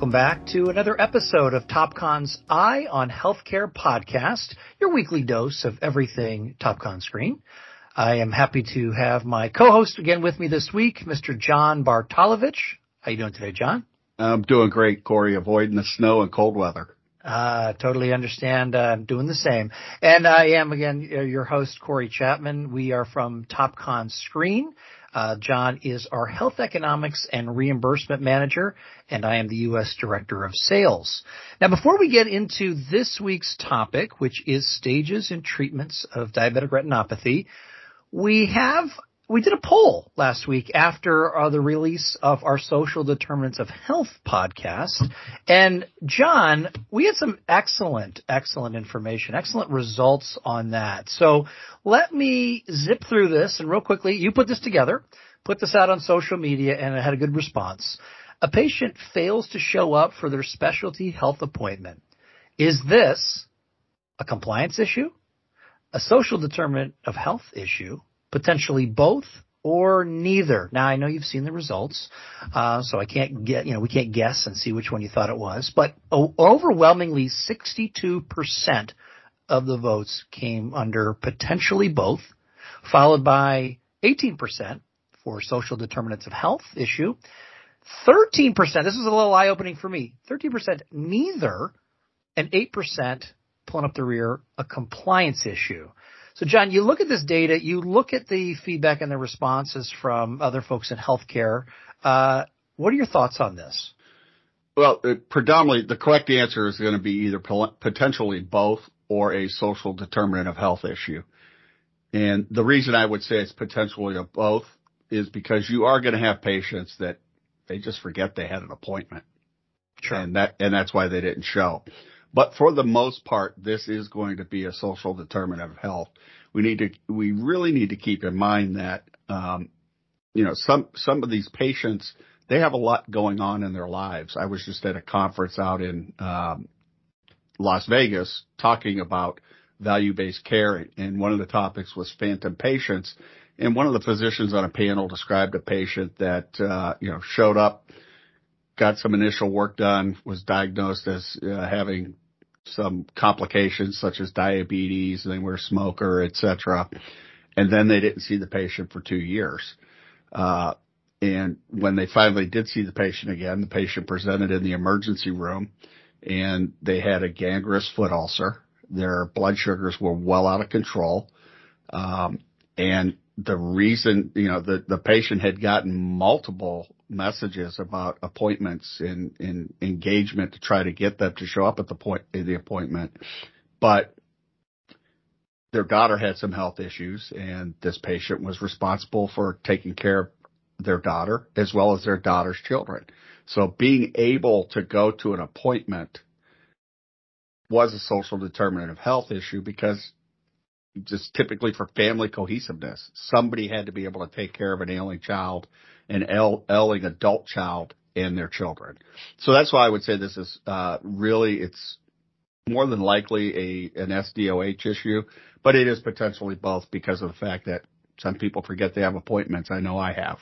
Welcome back to another episode of TopCon's Eye on Healthcare podcast, your weekly dose of everything TopCon screen. I am happy to have my co-host again with me this week, Mr. John Bartolovich. How are you doing today, John? I'm doing great, Corey, avoiding the snow and cold weather. Uh, totally understand. Uh, I'm doing the same. And I am again your host, Corey Chapman. We are from TopCon Screen. Uh, John is our Health Economics and Reimbursement Manager, and I am the U.S. Director of Sales. Now, before we get into this week's topic, which is stages and treatments of diabetic retinopathy, we have we did a poll last week after uh, the release of our social determinants of health podcast. And John, we had some excellent, excellent information, excellent results on that. So let me zip through this and real quickly, you put this together, put this out on social media and it had a good response. A patient fails to show up for their specialty health appointment. Is this a compliance issue? A social determinant of health issue? potentially both or neither. Now I know you've seen the results, uh, so I can't get you know we can't guess and see which one you thought it was, but overwhelmingly 62% of the votes came under potentially both, followed by 18% for social determinants of health issue. 13%, this is a little eye opening for me, 13% neither, and 8% pulling up the rear, a compliance issue. So, John, you look at this data, you look at the feedback and the responses from other folks in healthcare. Uh, what are your thoughts on this? Well, uh, predominantly, the correct answer is going to be either potentially both or a social determinant of health issue. And the reason I would say it's potentially a both is because you are going to have patients that they just forget they had an appointment. Sure. And that, and that's why they didn't show. But for the most part, this is going to be a social determinant of health. We need to, we really need to keep in mind that, um, you know, some, some of these patients, they have a lot going on in their lives. I was just at a conference out in, um, Las Vegas talking about value-based care and one of the topics was phantom patients. And one of the physicians on a panel described a patient that, uh, you know, showed up, got some initial work done, was diagnosed as uh, having some complications such as diabetes, they were a smoker, etc. And then they didn't see the patient for two years. Uh, and when they finally did see the patient again, the patient presented in the emergency room and they had a gangrenous foot ulcer. Their blood sugars were well out of control. Um, and the reason, you know, the, the patient had gotten multiple messages about appointments and, and engagement to try to get them to show up at the point, the appointment. But their daughter had some health issues and this patient was responsible for taking care of their daughter as well as their daughter's children. So being able to go to an appointment was a social determinant of health issue because just typically for family cohesiveness. Somebody had to be able to take care of an ailing child, an ailing adult child, and their children. So that's why I would say this is uh, really it's more than likely a an SDOH issue, but it is potentially both because of the fact that some people forget they have appointments. I know I have.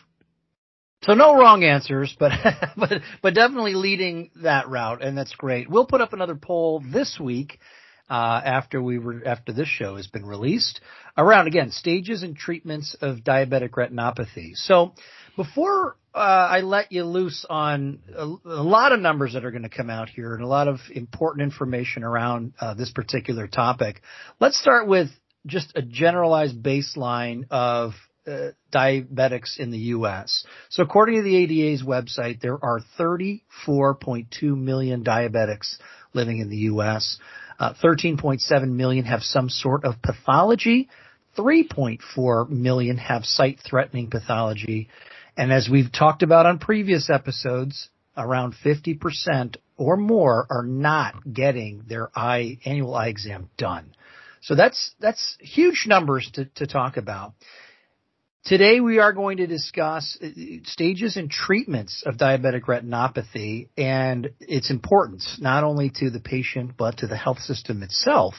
So no wrong answers, but but but definitely leading that route, and that's great. We'll put up another poll this week uh, after we were after this show has been released around again stages and treatments of diabetic retinopathy. So before uh, I let you loose on a, a, lot of numbers that are going to come out here and a lot of important information around uh, this particular topic, let's start with just a generalized baseline of uh, diabetics in the U.S. So according to the ADA's website, there are 34.2 million diabetics living in the U.S. Uh, 13.7 million have some sort of pathology. 3.4 million have sight-threatening pathology. And as we've talked about on previous episodes, around 50% or more are not getting their eye annual eye exam done. So that's that's huge numbers to, to talk about. Today we are going to discuss uh, stages and treatments of diabetic retinopathy and its importance not only to the patient but to the health system itself.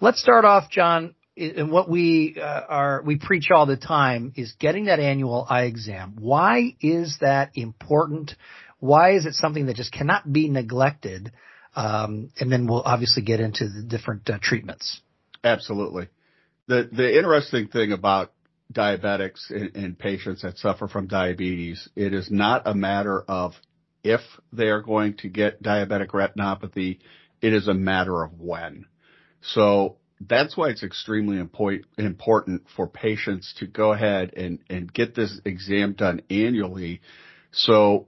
Let's start off, John, and what we uh, are we preach all the time is getting that annual eye exam. Why is that important? Why is it something that just cannot be neglected? Um, and then we'll obviously get into the different uh, treatments. Absolutely. The the interesting thing about diabetics and, and patients that suffer from diabetes, it is not a matter of if they are going to get diabetic retinopathy. It is a matter of when. So that's why it's extremely important for patients to go ahead and, and get this exam done annually. So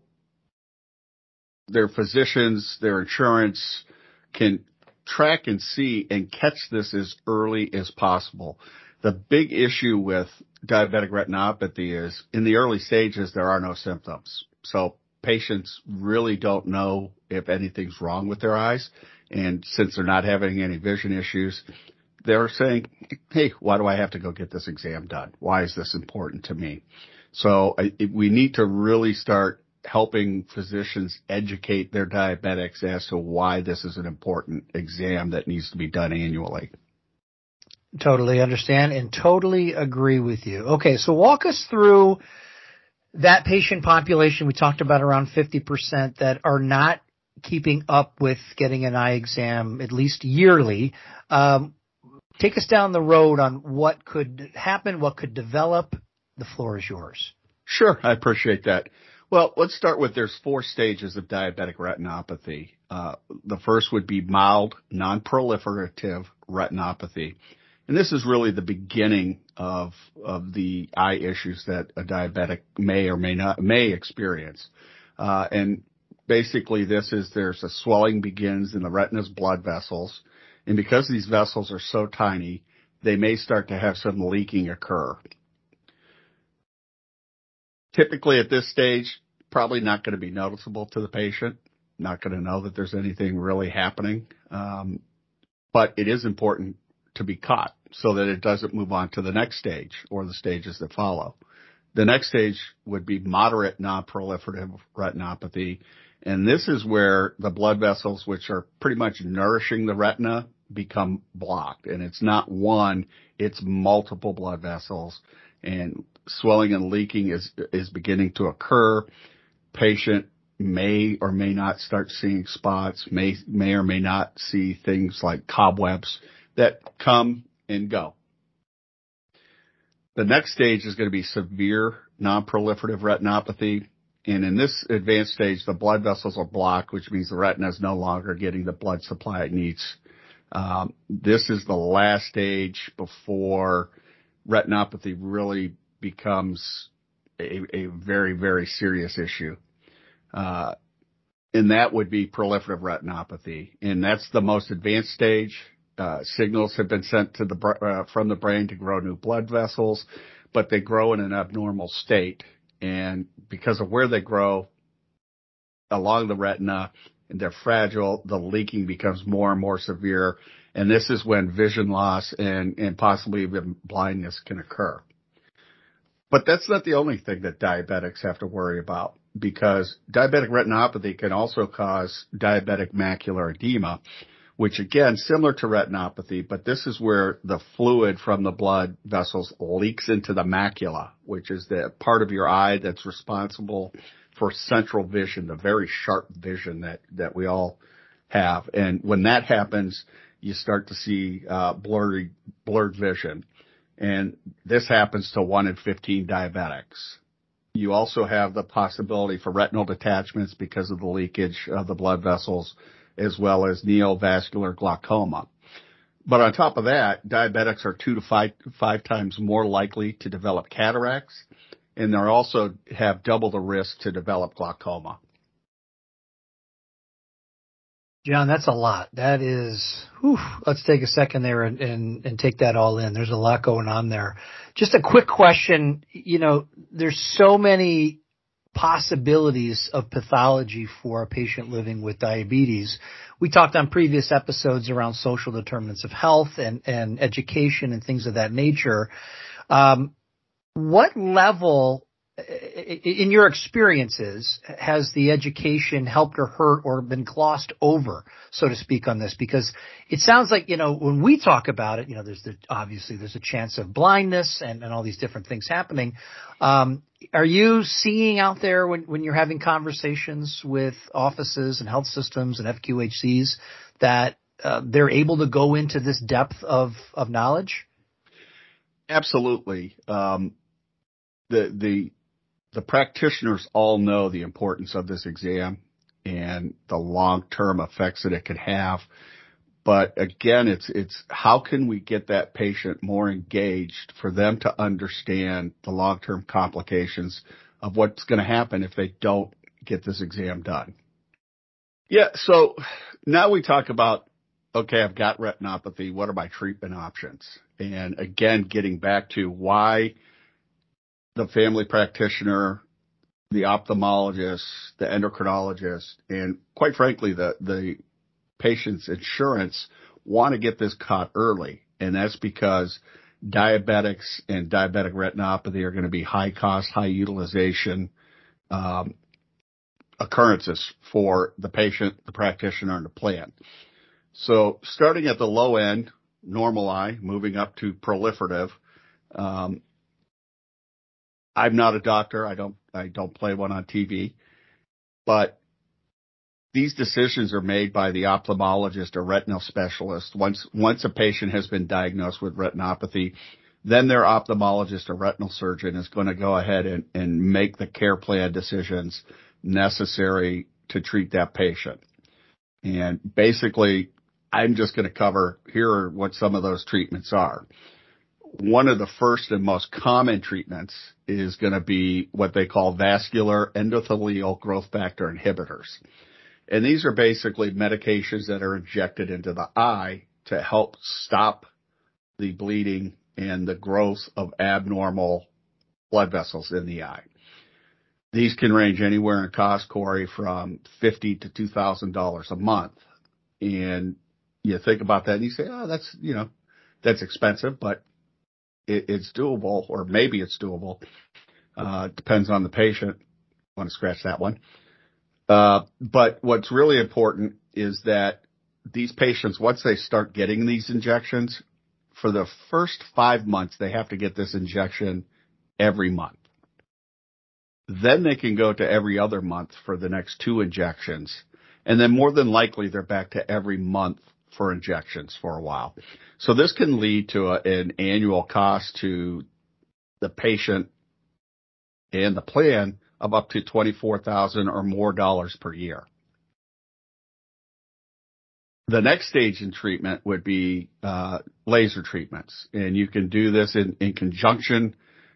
their physicians, their insurance can track and see and catch this as early as possible. The big issue with diabetic retinopathy is in the early stages, there are no symptoms. So patients really don't know if anything's wrong with their eyes. And since they're not having any vision issues, they're saying, Hey, why do I have to go get this exam done? Why is this important to me? So I, we need to really start helping physicians educate their diabetics as to why this is an important exam that needs to be done annually. Totally understand and totally agree with you. Okay, so walk us through that patient population. We talked about around 50% that are not keeping up with getting an eye exam at least yearly. Um, take us down the road on what could happen, what could develop. The floor is yours. Sure, I appreciate that. Well, let's start with there's four stages of diabetic retinopathy. Uh, the first would be mild non-proliferative retinopathy. And this is really the beginning of, of the eye issues that a diabetic may or may not, may experience. Uh, and basically this is there's a swelling begins in the retina's blood vessels. And because these vessels are so tiny, they may start to have some leaking occur. Typically at this stage, probably not going to be noticeable to the patient, not going to know that there's anything really happening. Um, but it is important to be caught so that it doesn't move on to the next stage or the stages that follow. The next stage would be moderate non-proliferative retinopathy. And this is where the blood vessels, which are pretty much nourishing the retina, become blocked. And it's not one, it's multiple blood vessels and swelling and leaking is, is beginning to occur. Patient may or may not start seeing spots, may, may or may not see things like cobwebs that come and go. The next stage is going to be severe non-proliferative retinopathy. And in this advanced stage, the blood vessels are blocked, which means the retina is no longer getting the blood supply it needs. Um, this is the last stage before retinopathy really becomes a, a very, very serious issue. Uh, and that would be proliferative retinopathy. And that's the most advanced stage. Uh, signals have been sent to the, uh, from the brain to grow new blood vessels, but they grow in an abnormal state. And because of where they grow along the retina they're fragile, the leaking becomes more and more severe. And this is when vision loss and, and possibly even blindness can occur. But that's not the only thing that diabetics have to worry about because diabetic retinopathy can also cause diabetic macular edema, which again, similar to retinopathy, but this is where the fluid from the blood vessels leaks into the macula, which is the part of your eye that's responsible for central vision, the very sharp vision that, that we all have. And when that happens, you start to see uh, blurry, blurred vision and this happens to 1 in 15 diabetics. You also have the possibility for retinal detachments because of the leakage of the blood vessels, as well as neovascular glaucoma. But on top of that, diabetics are two to five, five times more likely to develop cataracts, and they also have double the risk to develop glaucoma. John, that's a lot. That is, whew, let's take a second there and, and, and take that all in. There's a lot going on there. Just a quick question. You know, there's so many possibilities of pathology for a patient living with diabetes. We talked on previous episodes around social determinants of health and, and education and things of that nature. Um, what level in your experiences, has the education helped or hurt or been glossed over, so to speak, on this? Because it sounds like, you know, when we talk about it, you know, there's the, obviously there's a chance of blindness and, and all these different things happening. Um, are you seeing out there when, when you're having conversations with offices and health systems and FQHCs that uh, they're able to go into this depth of, of knowledge? Absolutely. Um, the, the, the practitioners all know the importance of this exam and the long-term effects that it could have. But again, it's, it's how can we get that patient more engaged for them to understand the long-term complications of what's going to happen if they don't get this exam done? Yeah. So now we talk about, okay, I've got retinopathy. What are my treatment options? And again, getting back to why the family practitioner, the ophthalmologist, the endocrinologist, and quite frankly, the, the patient's insurance want to get this caught early. And that's because diabetics and diabetic retinopathy are going to be high cost, high utilization, um, occurrences for the patient, the practitioner, and the plan. So starting at the low end, normal eye, moving up to proliferative, um, I'm not a doctor. I don't, I don't play one on TV, but these decisions are made by the ophthalmologist or retinal specialist. Once, once a patient has been diagnosed with retinopathy, then their ophthalmologist or retinal surgeon is going to go ahead and, and make the care plan decisions necessary to treat that patient. And basically, I'm just going to cover here are what some of those treatments are one of the first and most common treatments is going to be what they call vascular endothelial growth factor inhibitors. And these are basically medications that are injected into the eye to help stop the bleeding and the growth of abnormal blood vessels in the eye. These can range anywhere in cost, Corey, from fifty to two thousand dollars a month. And you think about that and you say, oh, that's you know, that's expensive, but it, it's doable, or maybe it's doable. Uh, depends on the patient. Want to scratch that one. Uh, but what's really important is that these patients, once they start getting these injections, for the first five months, they have to get this injection every month. Then they can go to every other month for the next two injections. And then more than likely, they're back to every month for injections for a while. So this can lead to a, an annual cost to the patient and the plan of up to 24,000 or more dollars per year. The next stage in treatment would be uh, laser treatments, and you can do this in, in conjunction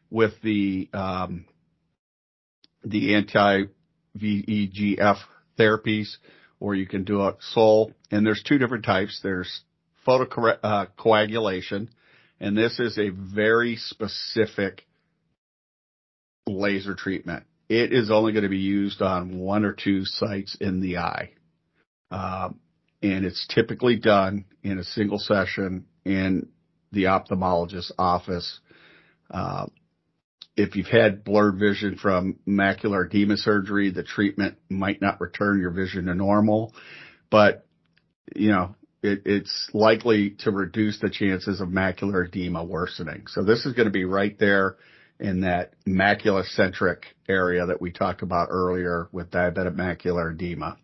with the um, the anti VEGF therapies or you can do a SOL. And there's two different types. There's photocoagulation, uh, and this is a very specific laser treatment. It is only going to be used on one or two sites in the eye. Um, and it's typically done in a single session in the ophthalmologist's office. Uh, if you've had blurred vision from macular edema surgery, the treatment might not return your vision to normal, but you know, it, it's likely to reduce the chances of macular edema worsening. So this is going to be right there in that macula-centric area that we talked about earlier with diabetic macular edema.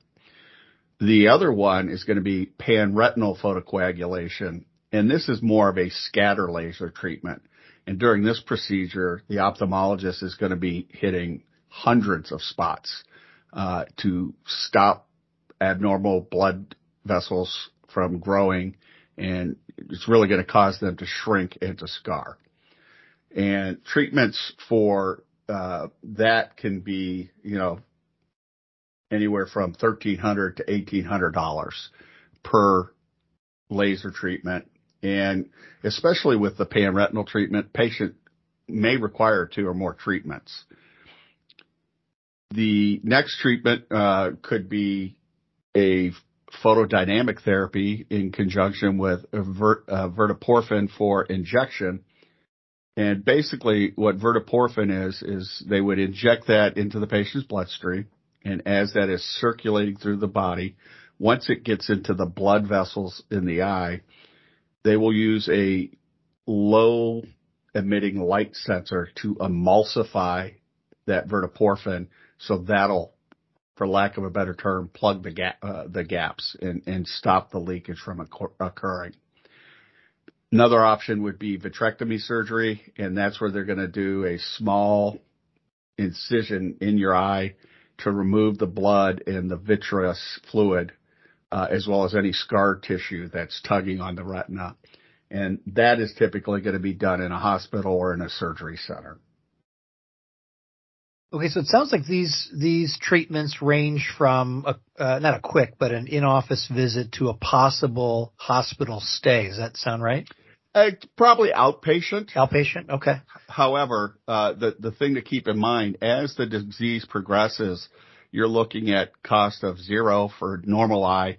The other one is going to be panretinal photocoagulation, and this is more of a scatter laser treatment. And during this procedure, the ophthalmologist is going to be hitting hundreds of spots uh, to stop abnormal blood vessels from growing, and it's really going to cause them to shrink and to scar. And treatments for uh, that can be, you know, anywhere from thirteen hundred to eighteen hundred dollars per laser treatment and especially with the panretinal treatment, patient may require two or more treatments. The next treatment uh, could be a photodynamic therapy in conjunction with vert, uh, verteporfin for injection. And basically what verteporfin is, is they would inject that into the patient's bloodstream. And as that is circulating through the body, once it gets into the blood vessels in the eye, they will use a low emitting light sensor to emulsify that verteporfin. So that'll, for lack of a better term, plug the gap, uh, the gaps and, and stop the leakage from occurring. Another option would be vitrectomy surgery, and that's where they're going to do a small incision in your eye to remove the blood and the vitreous fluid, uh, as well as any scar tissue that's tugging on the retina. And that is typically going to be done in a hospital or in a surgery center. Okay, so it sounds like these these treatments range from a, uh, not a quick, but an in-office visit to a possible hospital stay. Does that sound right? Uh, probably outpatient. Outpatient, okay. However, uh, the the thing to keep in mind as the disease progresses, you're looking at cost of zero for normal eye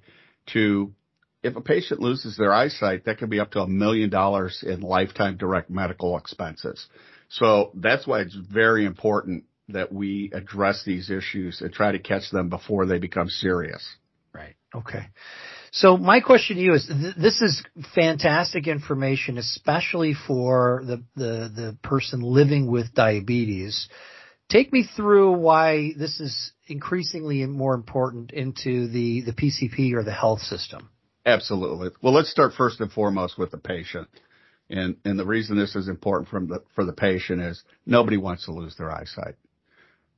to if a patient loses their eyesight, that could be up to a million dollars in lifetime direct medical expenses. So that's why it's very important that we address these issues and try to catch them before they become serious. Right. Okay. So my question to you is, th- this is fantastic information, especially for the, the, the person living with diabetes. Take me through why this is increasingly more important into the, the PCP or the health system. Absolutely. Well, let's start first and foremost with the patient. And, and the reason this is important from the, for the patient is nobody wants to lose their eyesight.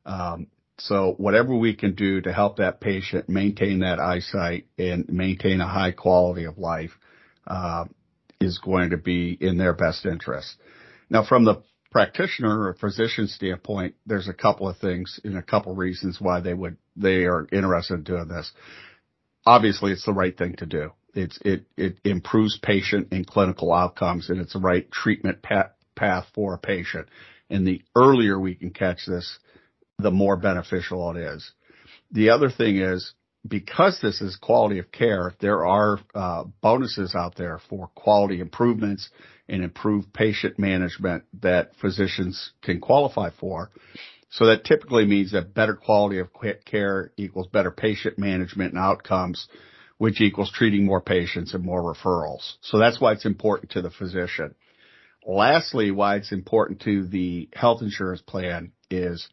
Um, so whatever we can do to help that patient maintain that eyesight and maintain a high quality of life, uh, is going to be in their best interest. Now from the practitioner or physician standpoint, there's a couple of things and a couple of reasons why they would, they are interested in doing this. Obviously it's the right thing to do. It's, it, it improves patient and clinical outcomes and it's the right treatment path, path for a patient. And the earlier we can catch this, the more beneficial it is. The other thing is because this is quality of care, there are uh, bonuses out there for quality improvements and improve patient management that physicians can qualify for. So that typically means that better quality of care equals better patient management and outcomes, which equals treating more patients and more referrals. So that's why it's important to the physician. Lastly, why it's important to the health insurance plan is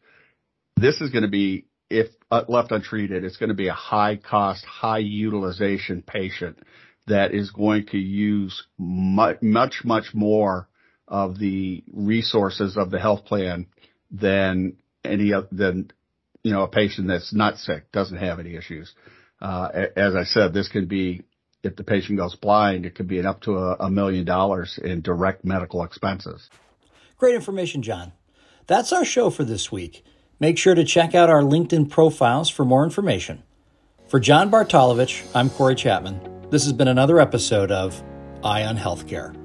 this is going to be, if uh, left untreated, it's going to be a high cost, high utilization patient that is going to use much, much, much more of the resources of the health plan than any other than you know a patient that's not sick doesn't have any issues. Uh, as I said, this can be if the patient goes blind, it could be up to a, a million dollars in direct medical expenses. Great information, John. That's our show for this week. Make sure to check out our LinkedIn profiles for more information. For John Bartolovich, I'm Corey Chapman. This has been another episode of Eye on Healthcare.